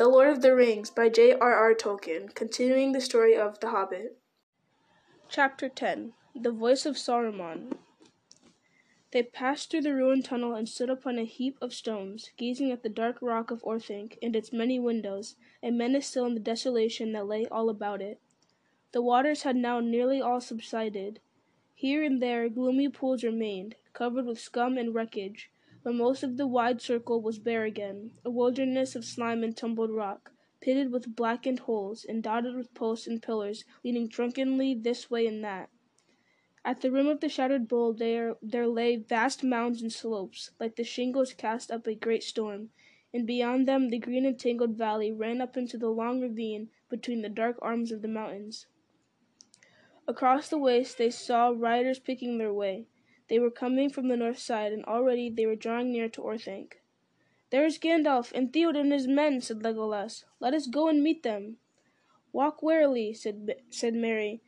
The Lord of the Rings by J.R.R. Tolkien, continuing the story of The Hobbit. Chapter 10 The Voice of Saruman. They passed through the ruined tunnel and stood upon a heap of stones, gazing at the dark rock of Orthanc and its many windows, a menace still in the desolation that lay all about it. The waters had now nearly all subsided. Here and there gloomy pools remained, covered with scum and wreckage, but most of the wide circle was bare again, a wilderness of slime and tumbled rock, pitted with blackened holes, and dotted with posts and pillars leaning drunkenly this way and that. At the rim of the shattered bowl there, there lay vast mounds and slopes, like the shingles cast up a great storm, and beyond them the green and tangled valley ran up into the long ravine between the dark arms of the mountains. Across the waste they saw riders picking their way. They were coming from the north side, and already they were drawing near to Orthanc. "There is Gandalf, and Theoden and his men," said Legolas. "Let us go and meet them." "Walk warily," said, said Merry.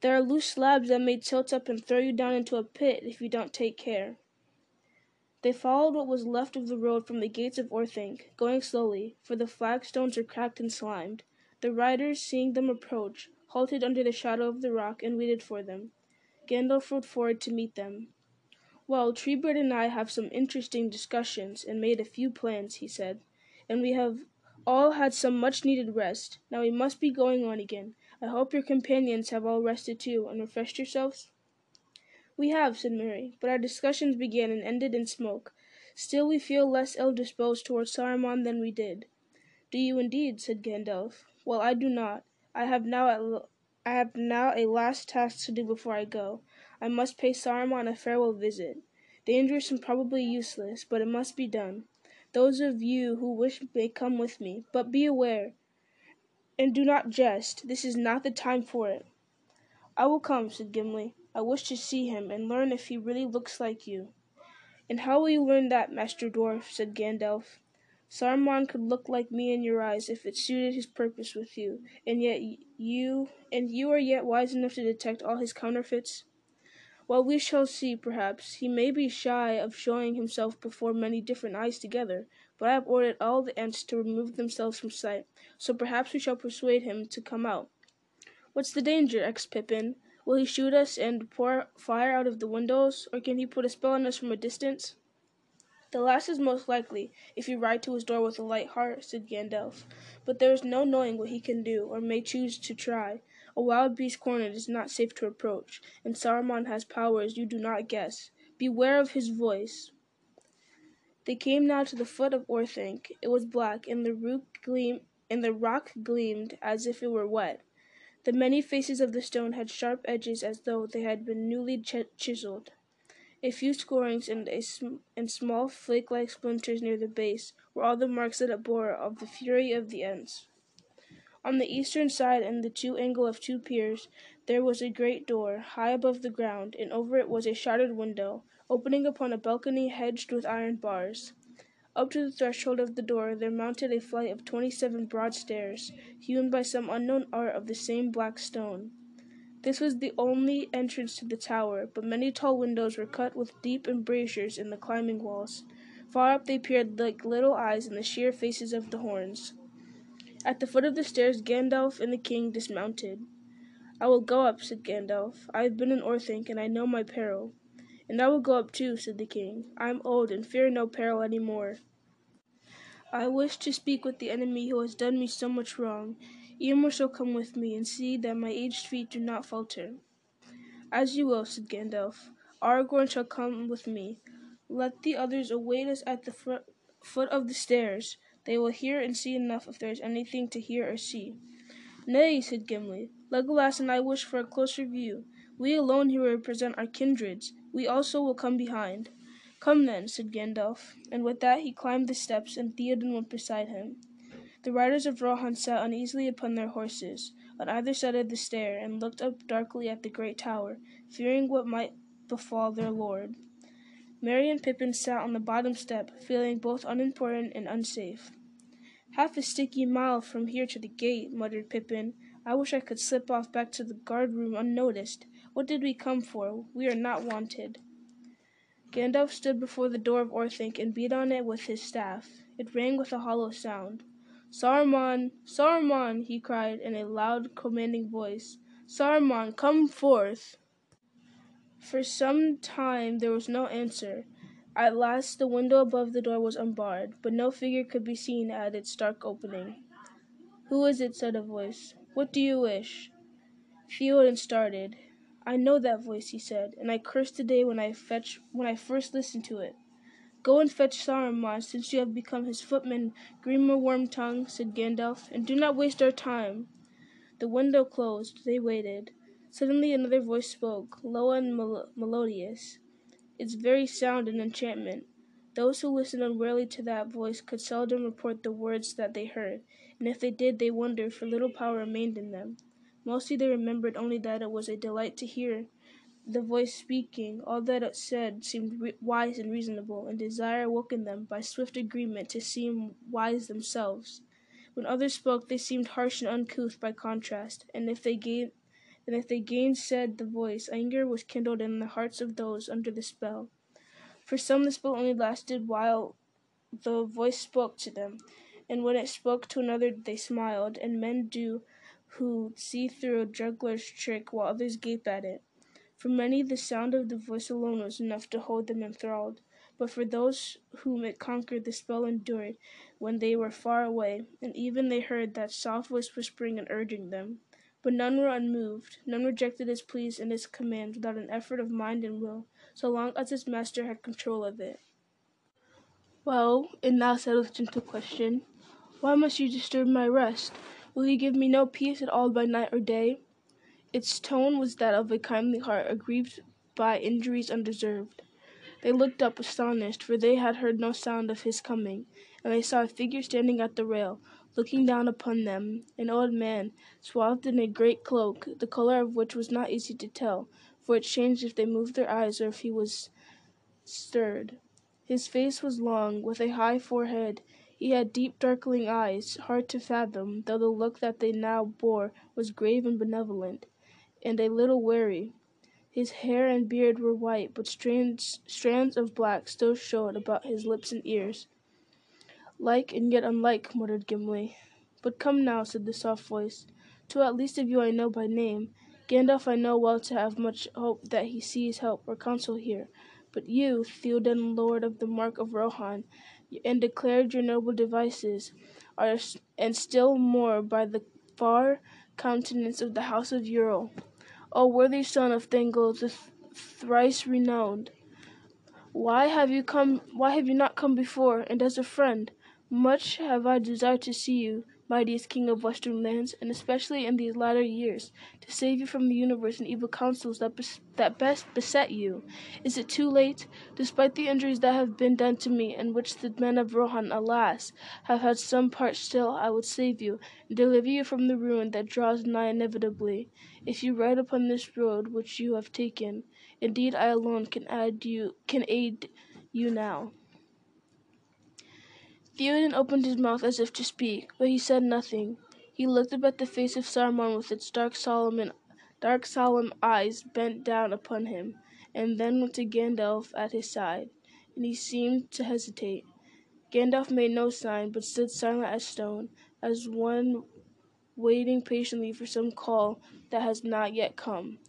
"There are loose slabs that may tilt up and throw you down into a pit if you don't take care." They followed what was left of the road from the gates of Orthanc, going slowly, for the flagstones were cracked and slimed. The riders, seeing them approach, halted under the shadow of the rock and waited for them. Gandalf rode forward to meet them. "Well, Treebeard and I have some interesting discussions and made a few plans," he said, "and we have all had some much needed rest. Now we must be going on again. I hope your companions have all rested too, and refreshed yourselves?" "We have," said Merry, "but our discussions began and ended in smoke. Still we feel less ill disposed towards Saruman than we did." "Do you indeed?" said Gandalf. "Well, I do not. I have now I have now a last task to do before I go. I must pay Saruman a farewell visit. Dangerous and probably useless, but it must be done. Those of you who wish may come with me, but be aware and do not jest. This is not the time for it." "I will come," said Gimli. "I wish to see him, and learn if he really looks like you." "And how will you learn that, Master Dwarf?" said Gandalf. "Saruman could look like me in your eyes if it suited his purpose with you, and yet you and you are yet wise enough to detect all his counterfeits?" Well, we shall see, perhaps. He may be shy of showing himself before many different eyes together, but I have ordered all the Ents to remove themselves from sight, so perhaps we shall persuade him to come out. What's the danger? asked Pippin. Will he shoot us and pour fire out of the windows, or can he put a spell on us from a distance? The last is most likely, if you ride to his door with a light heart, said Gandalf. But there is no knowing what he can do, or may choose to try. A wild beast cornered is not safe to approach, and Saruman has powers you do not guess. Beware of his voice. They came now to the foot of Orthanc. It was black, and the rock gleam and the rock gleamed as if it were wet. The many faces of the stone had sharp edges as though they had been newly ch- chiseled. A few scorings and, a sm- and small flake-like splinters near the base were all the marks that it bore of the fury of the Ents. On the eastern side, in the two angle of two piers, there was a great door, high above the ground, and over it was a shattered window, opening upon a balcony hedged with iron bars. Up to the threshold of the door there mounted a flight of twenty-seven broad stairs, hewn by some unknown art of the same black stone. This was the only entrance to the tower, but many tall windows were cut with deep embrasures in the climbing walls. Far up they peered like little eyes in the sheer faces of the horns. At the foot of the stairs Gandalf and the king dismounted. "I will go up," said Gandalf. "I have been in Orthanc, and I know my peril." "And I will go up too," said the king. "I am old, and fear no peril any more. I wish to speak with the enemy who has done me so much wrong. Eomer shall come with me, and see that my aged feet do not falter." "As you will," said Gandalf. "Aragorn shall come with me. Let the others await us at the foot of the stairs. They will hear and see enough if there is anything to hear or see." "Nay," said Gimli. "Legolas and I wish for a closer view. We alone here represent our kindreds. We also will come behind." "Come then," said Gandalf, and with that he climbed the steps, and Theoden went beside him. The riders of Rohan sat uneasily upon their horses, on either side of the stair, and looked up darkly at the great tower, fearing what might befall their lord. Merry and Pippin sat on the bottom step, feeling both unimportant and unsafe. Half a sticky mile from here to the gate, muttered Pippin. I wish I could slip off back to the guard room unnoticed. What did we come for? We are not wanted. Gandalf stood before the door of Orthanc and beat on it with his staff. It rang with a hollow sound. Saruman, Saruman, he cried in a loud, commanding voice. Saruman, come forth! For some time there was no answer. At last the window above the door was unbarred, but no figure could be seen at its dark opening. Who is it? said a voice. What do you wish? Theoden started. I know that voice, he said, and I curse the day when I fetch when I first listened to it. Go and fetch Saruman, since you have become his footman, Grima Wormtongue, said Gandalf, and do not waste our time. The window closed. They waited. Suddenly another voice spoke, low and mel- melodious. Its very sound an enchantment. Those who listened unwarily to that voice could seldom report the words that they heard, and if they did, they wondered, for little power remained in them. Mostly they remembered only that it was a delight to hear the voice speaking. All that it said seemed re- wise and reasonable, and desire awoke in them by swift agreement to seem wise themselves. When others spoke, they seemed harsh and uncouth by contrast, and if they gained and if they gainsaid the voice, anger was kindled in the hearts of those under the spell. For some, the spell only lasted while the voice spoke to them, and when it spoke to another, they smiled, and men do who see through a juggler's trick while others gape at it. For many, the sound of the voice alone was enough to hold them enthralled, but for those whom it conquered, the spell endured when they were far away, and even they heard that soft voice whispering and urging them. But none were unmoved, none rejected his pleas and his commands without an effort of mind and will, so long as his master had control of it. Well, it now with gentle question, Why must you disturb my rest? Will you give me no peace at all by night or day? Its tone was that of a kindly heart aggrieved by injuries undeserved. They looked up astonished, for they had heard no sound of his coming, and they saw a figure standing at the rail, looking down upon them, an old man, swathed in a great cloak, the color of which was not easy to tell, for it changed if they moved their eyes or if he was stirred. His face was long, with a high forehead, he had deep darkling eyes, hard to fathom, though the look that they now bore was grave and benevolent, and a little wary. His hair and beard were white, but strands, strands of black still showed about his lips and ears. Like and yet unlike, muttered Gimli. But come now, said the soft voice. Two at least of you I know by name. Gandalf I know well to have much hope that he sees help or counsel here. But you, Theoden, lord of the Mark of Rohan, and declared your noble devices, are, and still more by the far countenance of the house of Eorl. O worthy son of Thengel, the th- thrice renowned, why have you come? Why have you not come before? And as a friend, much have I desired to see you, mightiest king of western lands, and especially in these latter years, to save you from the universe and evil counsels that, bes- that best beset you. Is it too late? Despite the injuries that have been done to me, and which the men of Rohan, alas, have had some part still, I would save you, and deliver you from the ruin that draws nigh inevitably, if you ride upon this road which you have taken. Indeed, I alone can aid you, can aid you now. Theoden opened his mouth as if to speak, but he said nothing. He looked up at the face of Saruman with its dark solemn, dark solemn eyes bent down upon him, and then went to Gandalf at his side, and he seemed to hesitate. Gandalf made no sign, but stood silent as stone, as one waiting patiently for some call that has not yet come.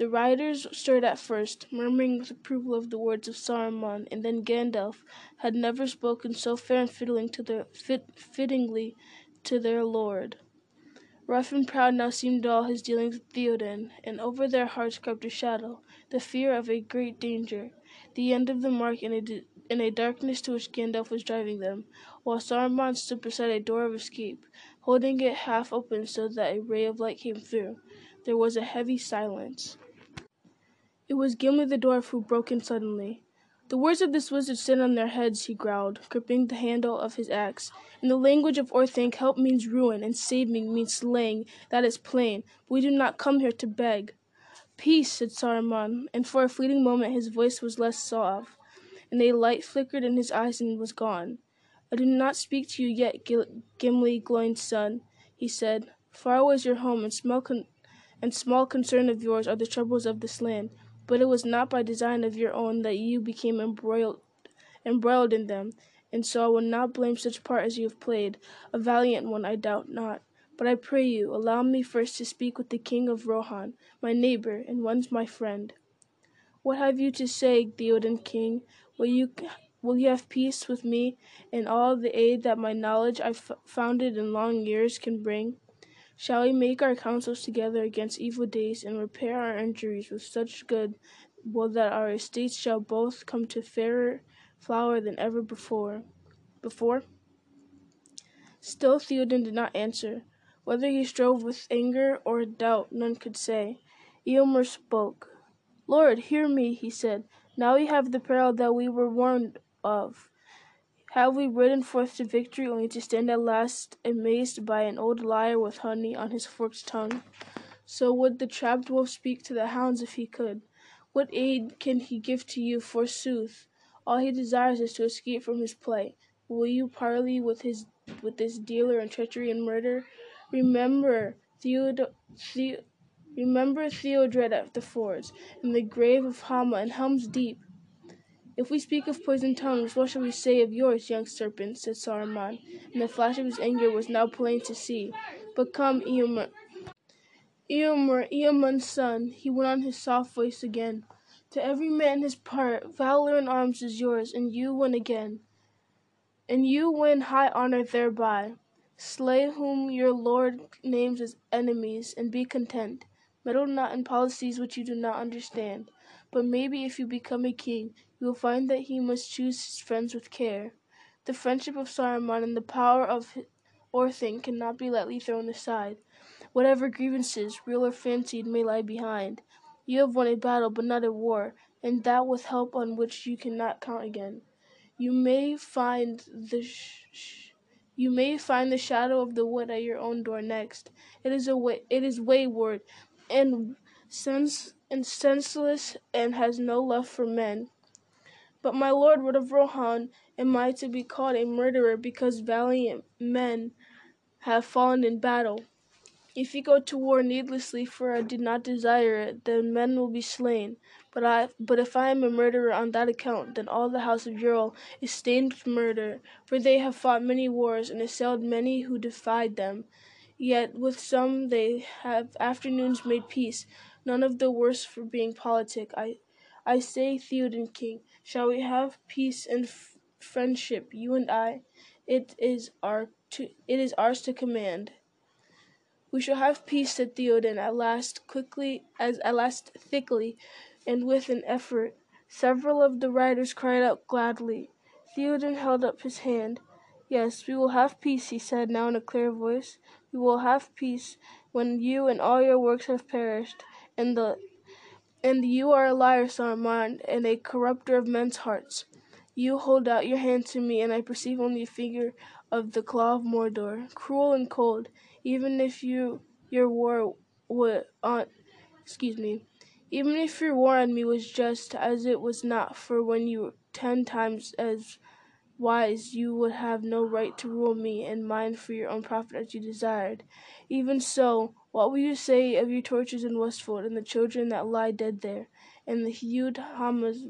The riders stirred at first, murmuring with approval of the words of Saruman, and then Gandalf had never spoken so fair and fitting to their, fit, fittingly to their lord. Rough and proud now seemed all his dealings with Theoden, and over their hearts crept a shadow, the fear of a great danger, the end of the mark in a, in a darkness to which Gandalf was driving them, while Saruman stood beside a door of escape, holding it half open so that a ray of light came through. There was a heavy silence. It was Gimli the dwarf who broke in suddenly. The words of this wizard sit on their heads, he growled, gripping the handle of his axe. In the language of Orthanc, help means ruin, and saving means slaying. That is plain. But we do not come here to beg. Peace, said Saruman, and for a fleeting moment his voice was less suave, and a light flickered in his eyes and was gone. I do not speak to you yet, Gimli, Gloin's son, he said. Far away is your home, and small, con- and small concern of yours are the troubles of this land but it was not by design of your own that you became embroiled embroiled in them. and so I will not blame such part as you have played, a valiant one, I doubt not. But I pray you, allow me first to speak with the king of Rohan, my neighbor, and once my friend. What have you to say, Theoden king? Will you will you have peace with me and all the aid that my knowledge I've founded in long years can bring? Shall we make our counsels together against evil days and repair our injuries with such good will that our estates shall both come to fairer flower than ever before. Before? Still Theoden did not answer. Whether he strove with anger or doubt, none could say. Eomer spoke. Lord, hear me, he said. Now we have the peril that we were warned of. Have we ridden forth to victory only to stand at last amazed by an old liar with honey on his forked tongue? So would the trapped wolf speak to the hounds if he could. What aid can he give to you, forsooth? All he desires is to escape from his play. Will you parley with his with this dealer in treachery and murder? Remember Theod- the- remember Theodred at the fords, and the grave of Hama and Helm's Deep. If we speak of poisoned tongues, what shall we say of yours, young serpent? said Saruman, and the flash of his anger was now plain to see. But come, Eomer, Eomer, Eomund's son, he went on his soft voice again. To every man his part, valor in arms is yours, and you win again. And you win high honor thereby. Slay whom your lord names as enemies, and be content. Meddle not in policies which you do not understand. But maybe if you become a king, you will find that he must choose his friends with care. The friendship of Saruman and the power of Orthanc cannot be lightly thrown aside whatever grievances, real or fancied, may lie behind. You have won a battle, but not a war, and that with help on which you cannot count again. You may find the sh- you may find the shadow of the wood at your own door next. It is a way, it is wayward, and sense and senseless, and has no love for men. But my lord, what of Rohan? Am I to be called a murderer because valiant men have fallen in battle? If you go to war needlessly, for I did not desire it, then men will be slain. But I, but if I am a murderer on that account, then all the house of Eorl is stained with murder, for they have fought many wars and assailed many who defied them. Yet with some they have afternoons made peace, none of the worse for being politic. I, I say, Theoden King, shall we have peace and f- friendship, you and I? It is our to, it is ours to command. We shall have peace, said Theoden at last, quickly as at last thickly, and with an effort. Several of the riders cried out gladly. Theoden held up his hand. Yes, we will have peace, he said, now in a clear voice. We will have peace when you and all your works have perished, and the and you are a liar, Saruman, and a corrupter of men's hearts. You hold out your hand to me, and I perceive only a figure of the claw of Mordor, cruel and cold. Even if you your war would on excuse me. Even if your war on me was just as it was not for when you were ten times as wise you would have no right to rule me and mine for your own profit as you desired. Even so what will you say of your tortures in westfold and the children that lie dead there and they hewed Hama's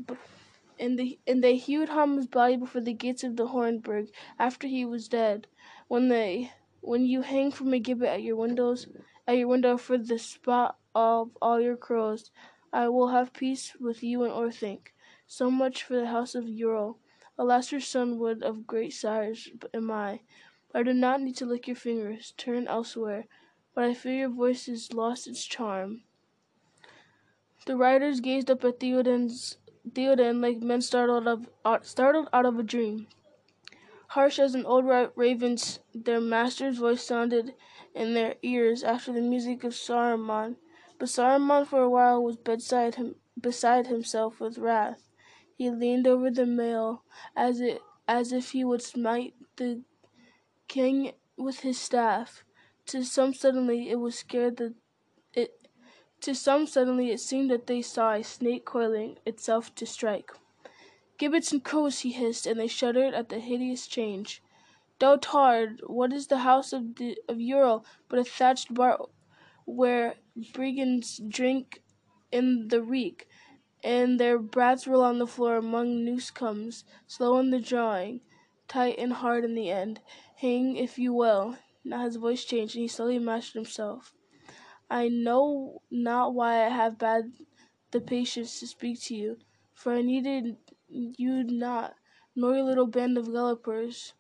body before the gates of the Hornburg after he was dead when they when you hang from a gibbet at your windows, at your window for the spot of all your crows, I will have peace with you and Orthanc. So much for the house of Eorl. Alas, your son would of great sires am I. I do not need to lick your fingers. Turn elsewhere. But I fear your voice has lost its charm. The riders gazed up at Theoden's Theoden like men startled out startled out of a dream. Harsh as an old raven's, their master's voice sounded in their ears after the music of Saruman. But Saruman for a while was bedside him, beside himself with wrath. He leaned over the mail as it as if he would smite the king with his staff. To some suddenly it was scared that it to some suddenly it seemed that they saw a snake coiling itself to strike. Gibbets and crows, he hissed, and they shuddered at the hideous change. Dotard, what is the house of, Eorl but a thatched bar where brigands drink in the reek, and their brats roll on the floor among noose comes, slow in the drawing. tight and hard in the end. Hang, if you will. Now his voice changed, and he slowly mastered himself. I know not why I have bad the patience to speak to you, for I needed you not, nor your little band of gallopers,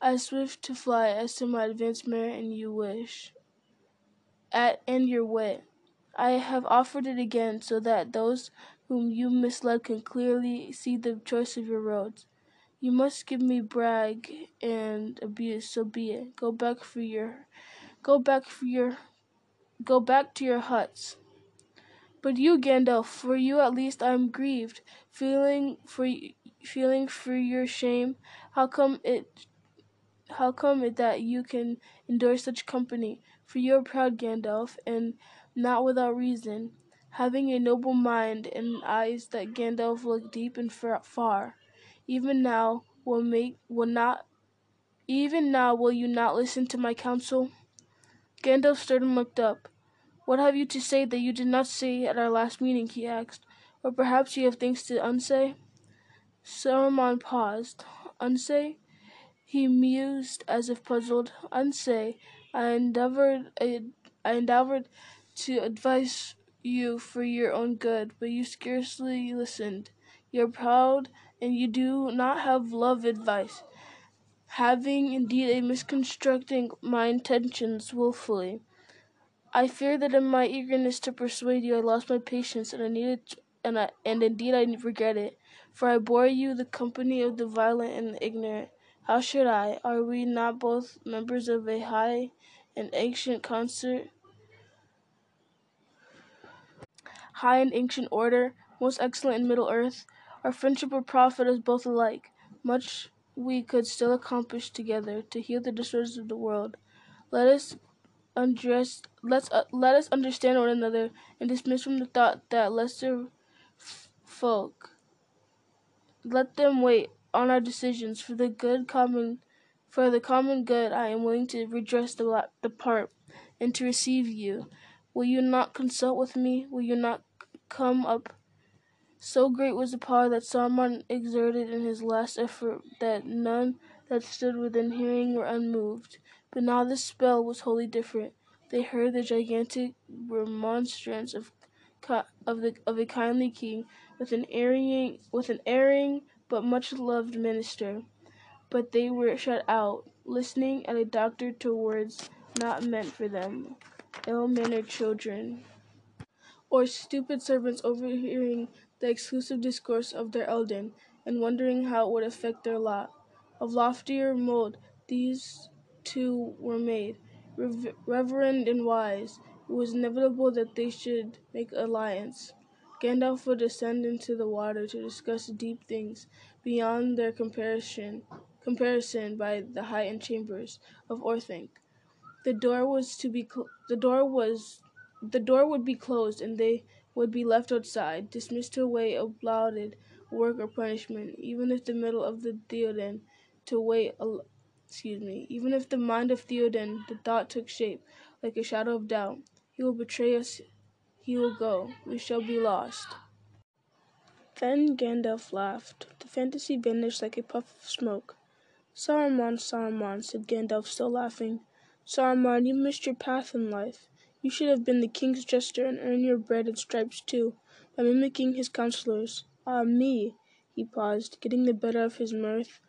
as swift to fly as to my advanced mare and you wish, at and your wit. I have offered it again, so that those whom you misled can clearly see the choice of your roads. You must give me brag and abuse, so be it. Go back for your go back for your go back to your huts. But you, Gandalf, for you at least I am grieved, feeling for feeling for your shame. How come it how come it that you can endure such company? For you are proud, Gandalf, and not without reason, having a noble mind and eyes that Gandalf look deep and far. Even now will make will not even now will you not listen to my counsel? Gandalf stirred and looked up. What have you to say that you did not say at our last meeting? he asked. Or perhaps you have things to unsay? Saruman paused. Unsay? He mused as if puzzled. Unsay. I endeavored I, I endeavored to advise you for your own good, but you scarcely listened. You are proud, and you do not have love advice, having indeed a misconstructing my intentions wilfully. I fear that in my eagerness to persuade you, I lost my patience, and I needed, and I, and indeed I regret it, for I bore you the company of the violent and the ignorant. How should I? Are we not both members of a high and ancient concert? High and ancient order, most excellent in Middle Earth. Our friendship would profit us both alike. Much we could still accomplish together to heal the disorders of the world. Let us undress, let's uh, let us understand one another and dismiss from the thought that lesser f- folk let them wait on our decisions for the good common for the common good I am willing to redress the, the part and to receive you. Will you not consult with me? Will you not come up? So great was the power that Saruman exerted in his last effort that none that stood within hearing were unmoved. But now the spell was wholly different. They heard the gigantic remonstrance of of the of a kindly king with an erring with an erring but much loved minister. But they were shut out, listening at a doctor to words not meant for them, ill mannered children, or stupid servants overhearing the exclusive discourse of their Elden, and wondering how it would affect their lot. Of loftier mould these two were made, rev- reverend and wise. It was inevitable that they should make alliance. Gandalf would descend into the water to discuss deep things beyond their comparison comparison by the heightened chambers of Orthanc. The door was to be cl- the door was the door would be closed and they would be left outside, dismissed to await applauded work or punishment, even if the middle of the Theoden to wait excuse me, even if the mind of Theoden the thought took shape, like a shadow of doubt. He will betray us he will go. We shall be lost. Then Gandalf laughed. The fantasy vanished like a puff of smoke. Saruman, Saruman, said Gandalf, still laughing. Saruman, you missed your path in life. You should have been the king's jester and earned your bread and stripes too, by mimicking his counselors. Ah, me! He paused, getting the better of his mirth.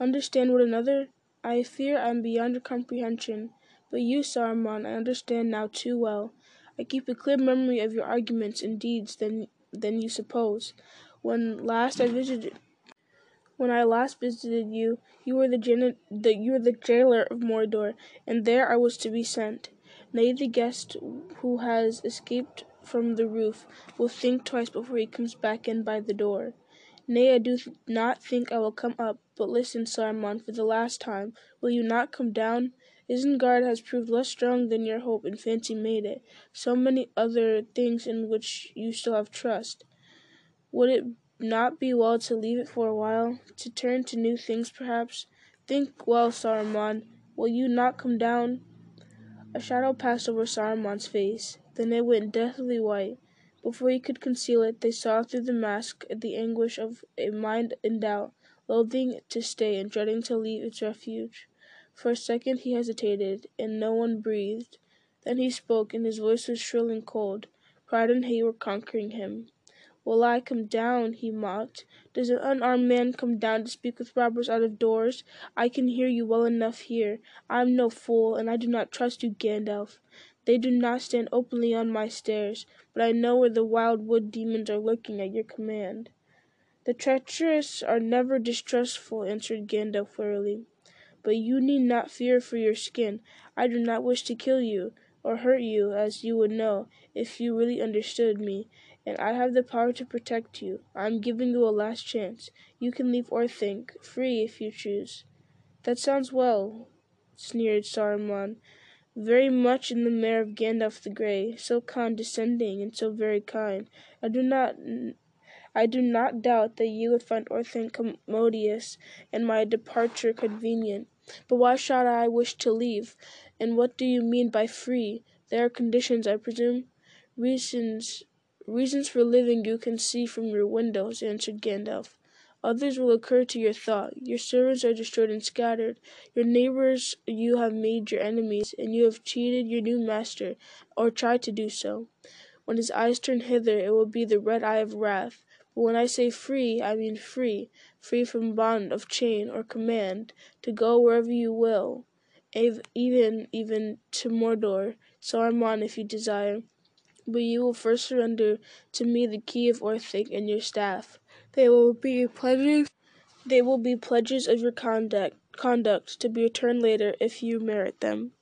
Understand one another? I fear I am beyond your comprehension. But you, Saruman, I understand now too well. I keep a clear memory of your arguments and deeds than than you suppose. When last I visited when I last visited you, you were the, the you were the jailer of Mordor, and there I was to be sent. Nay, the guest who has escaped from the roof will think twice before he comes back in by the door. Nay, I do th- not think I will come up, but listen, Saruman, for the last time. Will you not come down? Isengard has proved less strong than your hope and fancy made it. So many other things in which you still have trust. Would it not be well to leave it for a while, to turn to new things perhaps? Think well, Saruman. Will you not come down? A shadow passed over Saruman's face. Then it went deathly white. Before he could conceal it, they saw through the mask the anguish of a mind in doubt, loathing to stay and dreading to leave its refuge. For a second he hesitated, and no one breathed. Then he spoke, and his voice was shrill and cold. Pride and hate were conquering him. Will I come down? he mocked. Does an unarmed man come down to speak with robbers out of doors? I can hear you well enough here. I am no fool, and I do not trust you, Gandalf. They do not stand openly on my stairs, but I know where the wild wood demons are lurking at your command. The treacherous are never distrustful, answered Gandalf wearily. But you need not fear for your skin. I do not wish to kill you, or hurt you, as you would know, if you really understood me and I have the power to protect you. I am giving you a last chance. You can leave Orthanc free if you choose. That sounds well, sneered Saruman, very much in the manner of Gandalf the Grey, so condescending and so very kind. I do not I do not doubt that you would find Orthanc commodious and my departure convenient. But why should I wish to leave? And what do you mean by free? There are conditions, I presume? Reasons Reasons for living you can see from your windows, answered Gandalf. Others will occur to your thought. Your servants are destroyed and scattered. Your neighbors you have made your enemies, and you have cheated your new master, or tried to do so. When his eyes turn hither, it will be the red eye of wrath. But when I say free, I mean free, free from bond of chain or command, to go wherever you will, even even to Mordor, Saruman, if you desire. But you will first surrender to me the key of Orthanc and your staff. They will be pledges they will be pledges of your conduct conduct to be returned later if you merit them.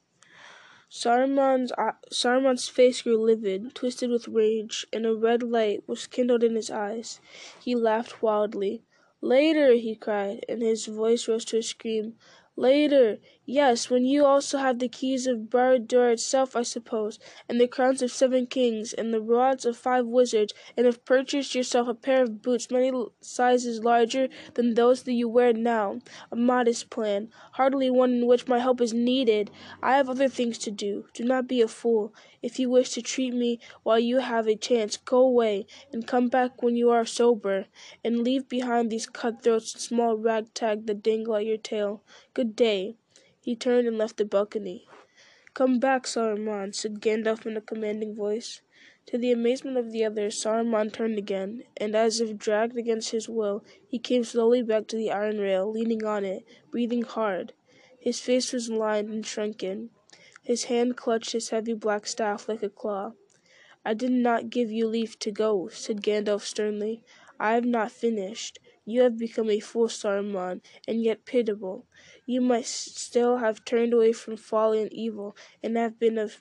Saruman's, uh, Saruman's face grew livid, twisted with rage, and a red light was kindled in his eyes. He laughed wildly. Later, he cried, and his voice rose to a scream. Later, yes, when you also have the keys of Barad-dûr itself, I suppose, and the crowns of seven kings, and the rods of five wizards, and have purchased yourself a pair of boots many sizes larger than those that you wear now. A modest plan, hardly one in which my help is needed. I have other things to do. Do not be a fool. If you wish to treat me while you have a chance, go away, and come back when you are sober, and leave behind these cutthroats and small ragtag that dangle at your tail. Good day." He turned and left the balcony. "Come back, Saruman," said Gandalf in a commanding voice. To the amazement of the others, Saruman turned again, and as if dragged against his will, he came slowly back to the iron rail, leaning on it, breathing hard. His face was lined and shrunken. His hand clutched his heavy black staff like a claw. "I did not give you leave to go," said Gandalf sternly. "I have not finished. You have become a fool, Saruman, and yet pitiable. You might still have turned away from folly and evil, and have been of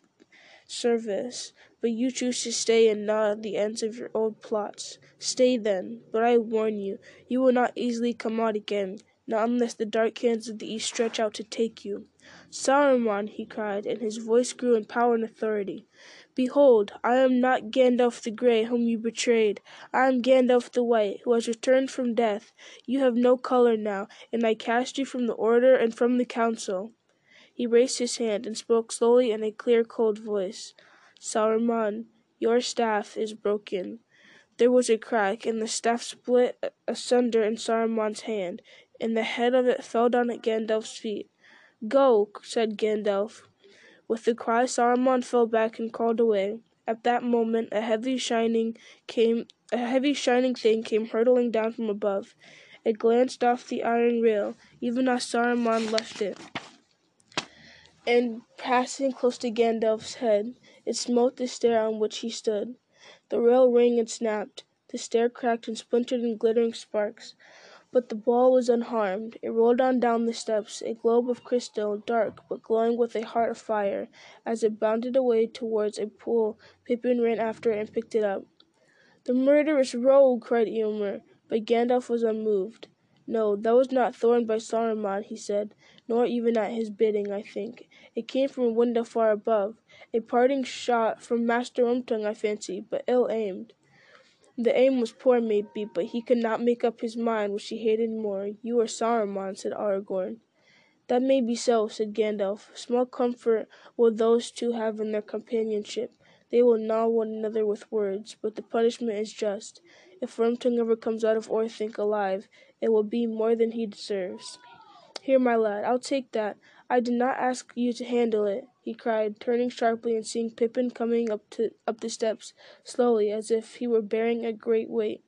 service, but you choose to stay and at the ends of your old plots. Stay then, but I warn you, you will not easily come out again, not unless the dark hands of the east stretch out to take you. Saruman, he cried, and his voice grew in power and authority. Behold, I am not Gandalf the Grey, whom you betrayed. I am Gandalf the White, who has returned from death. You have no color now, and I cast you from the Order and from the Council." He raised his hand and spoke slowly in a clear, cold voice. "Saruman, your staff is broken." There was a crack, and the staff split asunder in Saruman's hand, and the head of it fell down at Gandalf's feet. "Go," said Gandalf. With the cry Saruman fell back and crawled away. At that moment a heavy shining came a heavy shining thing came hurtling down from above. It glanced off the iron rail, even as Saruman left it. And passing close to Gandalf's head, it smote the stair on which he stood. The rail rang and snapped. The stair cracked and splintered in glittering sparks. But the ball was unharmed. It rolled on down the steps, a globe of crystal, dark, but glowing with a heart of fire. As it bounded away towards a pool, Pippin ran after it and picked it up. "The murderous rogue!" cried Eomer, but Gandalf was unmoved. "No, that was not thrown by Saruman," he said, "nor even at his bidding, I think. It came from a window far above. A parting shot from Master Wormtongue, I fancy, but ill aimed. The aim was poor, maybe, but he could not make up his mind which he hated more, you or Saruman, said Aragorn. That may be so, said Gandalf. Small comfort will those two have in their companionship. They will gnaw one another with words, but the punishment is just. If Wormtongue ever comes out of Orthanc alive, it will be more than he deserves. Here, my lad, I'll take that. I did not ask you to handle it, he cried, turning sharply and seeing Pippin coming up the steps slowly, as if he were bearing a great weight.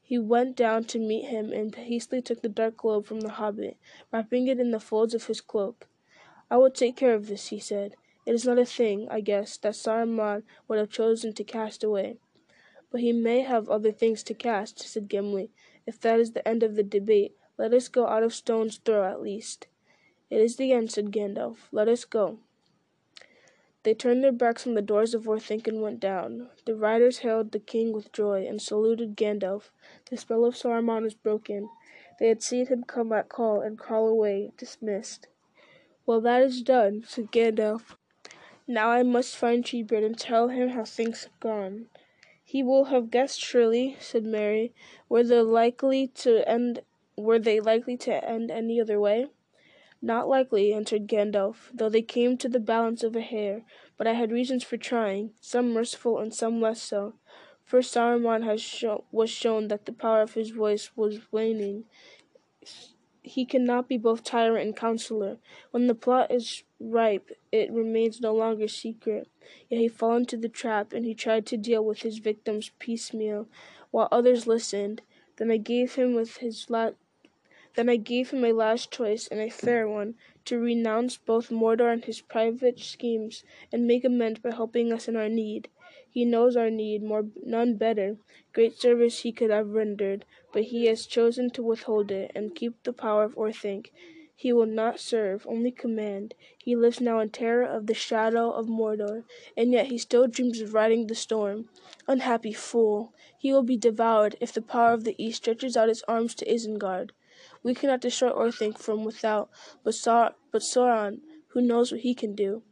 He went down to meet him and hastily took the dark globe from the hobbit, wrapping it in the folds of his cloak. I will take care of this, he said. It is not a thing, I guess, that Saruman would have chosen to cast away. But he may have other things to cast, said Gimli. If that is the end of the debate, let us go out of stone's throw at least. It is the end, said Gandalf. Let us go. They turned their backs from the doors of Orthanc and went down. The riders hailed the king with joy and saluted Gandalf. The spell of Saruman was broken. They had seen him come at call and crawl away, dismissed. Well, that is done, said Gandalf. Now I must find Treebeard and tell him how things have gone. He will have guessed surely, said Merry. Were they likely to end were they likely to end any other way? Not likely, answered Gandalf, though they came to the balance of a hair, but I had reasons for trying, some merciful and some less so. First Saruman was shown that the power of his voice was waning. He cannot be both tyrant and counselor. When the plot is ripe, it remains no longer secret. Yet he fell into the trap, and he tried to deal with his victims piecemeal, while others listened. Then I gave him with his la- then I gave him a last choice, and a fair one, to renounce both Mordor and his private schemes, and make amends by helping us in our need. He knows our need, more none better. Great service he could have rendered, but he has chosen to withhold it, and keep the power of Orthanc. He will not serve, only command. He lives now in terror of the shadow of Mordor, and yet he still dreams of riding the storm. Unhappy fool! He will be devoured if the power of the East stretches out its arms to Isengard. We cannot destroy Orthanc from without, but, Sar- but Sauron, who knows what he can do?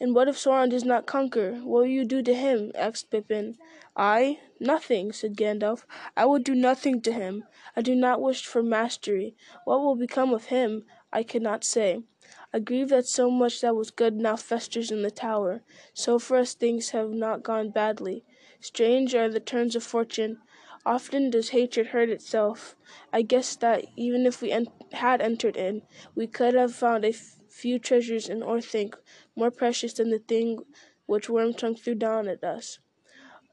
And what if Sauron does not conquer? What will you do to him? asked Pippin. I? Nothing, said Gandalf. I will do nothing to him. I do not wish for mastery. What will become of him? I cannot say. I grieve that so much that was good now festers in the tower. So for us things have not gone badly. Strange are the turns of fortune. Often does hatred hurt itself. I guess that even if we en- had entered in, we could have found a f- few treasures in Orthanc more precious than the thing which Wormtongue threw down at us.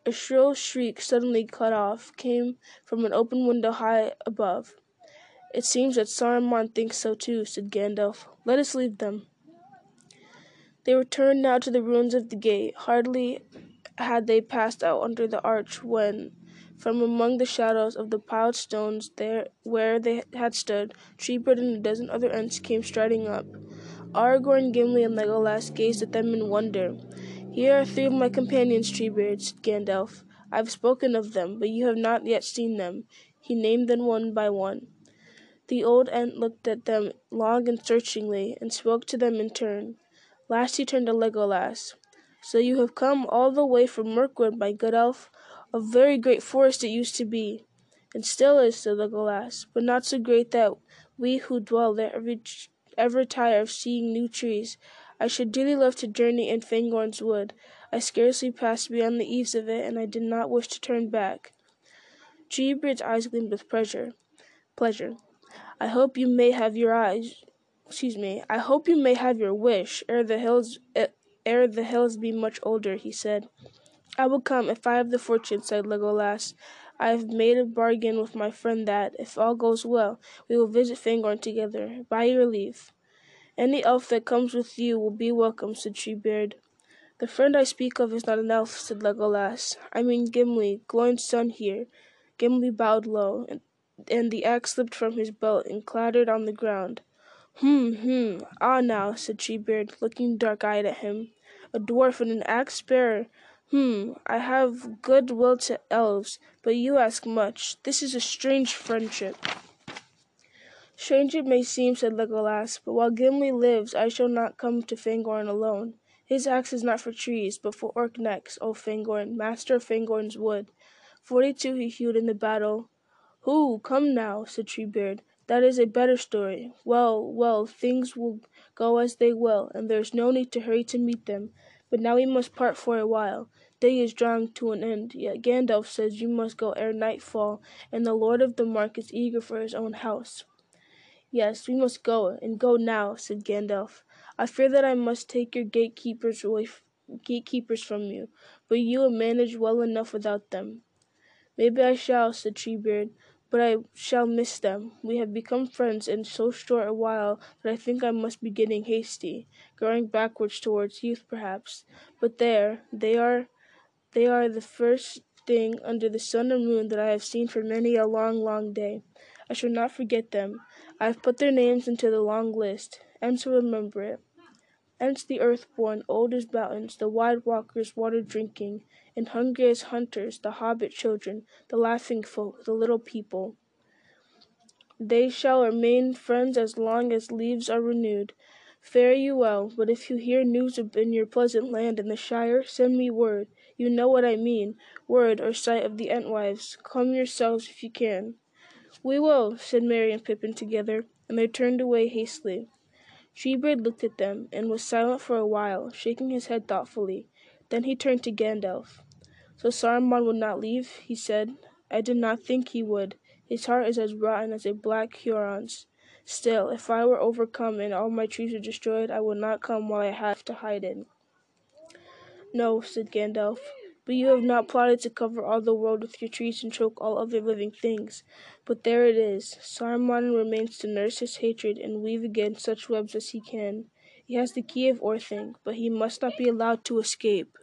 A shrill shriek, suddenly cut off, came from an open window high above. It seems that Saruman thinks so too, said Gandalf. Let us leave them. They returned now to the ruins of the gate. Hardly had they passed out under the arch when from among the shadows of the piled stones there where they had stood, Treebeard and a dozen other Ents came striding up. Aragorn, Gimli, and Legolas gazed at them in wonder. Here are three of my companions, Treebeard, said Gandalf. I have spoken of them, but you have not yet seen them. He named them one by one. The old Ent looked at them long and searchingly, and spoke to them in turn. Last he turned to Legolas. So you have come all the way from Mirkwood, my good elf? A very great forest it used to be, and still is, said Legolas, but not so great that we who dwell there ever, tire of seeing new trees. I should dearly love to journey in Fangorn's wood. I scarcely passed beyond the eaves of it, and I did not wish to turn back. Treebeard's eyes gleamed with pleasure. Pleasure. I hope you may have your eyes. Excuse me. I hope you may have your wish ere the hills ere the hills be much older. He said. I will come if I have the fortune, said Legolas. I have made a bargain with my friend that, if all goes well, we will visit Fangorn together. By your leave. Any elf that comes with you will be welcome, said Treebeard. The friend I speak of is not an elf, said Legolas. I mean Gimli, Gloin's son here. Gimli bowed low, and, the axe slipped from his belt and clattered on the ground. Hmm, hmm. Ah, now, said Treebeard, looking dark-eyed at him. A dwarf and an axe bearer. Hmm, I have good will to elves, but you ask much. This is a strange friendship. Strange it may seem, said Legolas, but while Gimli lives, I shall not come to Fangorn alone. His axe is not for trees, but for orc necks, O Fangorn, master of Fangorn's wood. Forty-two he hewed in the battle. Who, come now, said Treebeard. That is a better story. Well, well, things will go as they will, and there is no need to hurry to meet them. But now we must part for a while. Day is drawing to an end, yet Gandalf says you must go ere nightfall, and the Lord of the Mark is eager for his own house. Yes, we must go, and go now, said Gandalf. I fear that I must take your gatekeepers away gatekeepers from you, but you will manage well enough without them. Maybe I shall, said Treebeard, but I shall miss them. We have become friends in so short a while that I think I must be getting hasty, going backwards towards youth perhaps. But there, they are they are the first thing under the sun and moon that I have seen for many a long, long day. I shall not forget them. I have put their names into the long list, and to remember it. Ents the earthborn, old as mountains, the wide walkers, water drinking, and hungry as hunters, the hobbit children, the laughing folk, the little people. They shall remain friends as long as leaves are renewed. Fare you well, but if you hear news of in your pleasant land in the Shire, send me word. You know what I mean, word or sight of the Entwives. Come yourselves if you can. We will, said Merry and Pippin together, and they turned away hastily. Treebeard looked at them, and was silent for a while, shaking his head thoughtfully. Then he turned to Gandalf. So Saruman would not leave, he said. I did not think he would. His heart is as rotten as a black Huorn's. Still, if I were overcome and all my trees were destroyed, I would not come while I have to hide in. No, said Gandalf. But you have not plotted to cover all the world with your trees and choke all other living things. But there it is. Saruman remains to nurse his hatred and weave again such webs as he can. He has the key of Orthanc, but he must not be allowed to escape.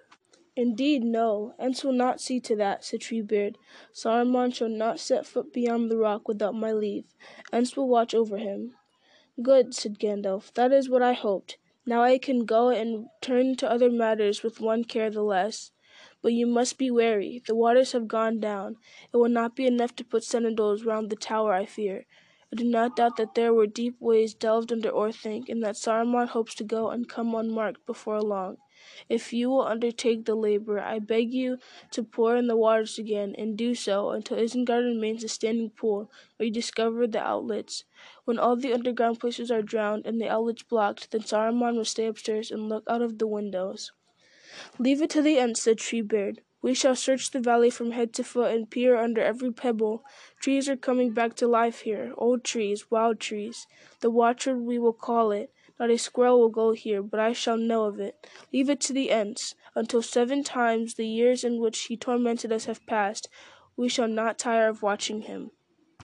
Indeed, no. Ents will not see to that, said Treebeard. Saruman shall not set foot beyond the rock without my leave. Ents will watch over him. Good, said Gandalf. That is what I hoped. Now I can go and turn to other matters with one care the less. But you must be wary. The waters have gone down. It will not be enough to put sentinels round the tower, I fear. I do not doubt that there were deep ways delved under Orthanc, and that Saruman hopes to go and come unmarked before long. If you will undertake the labor, I beg you to pour in the waters again, and do so until Isengard remains a standing pool, where you discover the outlets. When all the underground places are drowned and the outlets blocked, then Saruman will stay upstairs and look out of the windows. Leave it to the Ents, said Treebeard. We shall search the valley from head to foot and peer under every pebble. Trees are coming back to life here, old trees, wild trees. The Watchwood we will call it. Not a squirrel will go here, but I shall know of it. Leave it to the Ents. Until seven times the years in which he tormented us have passed, we shall not tire of watching him.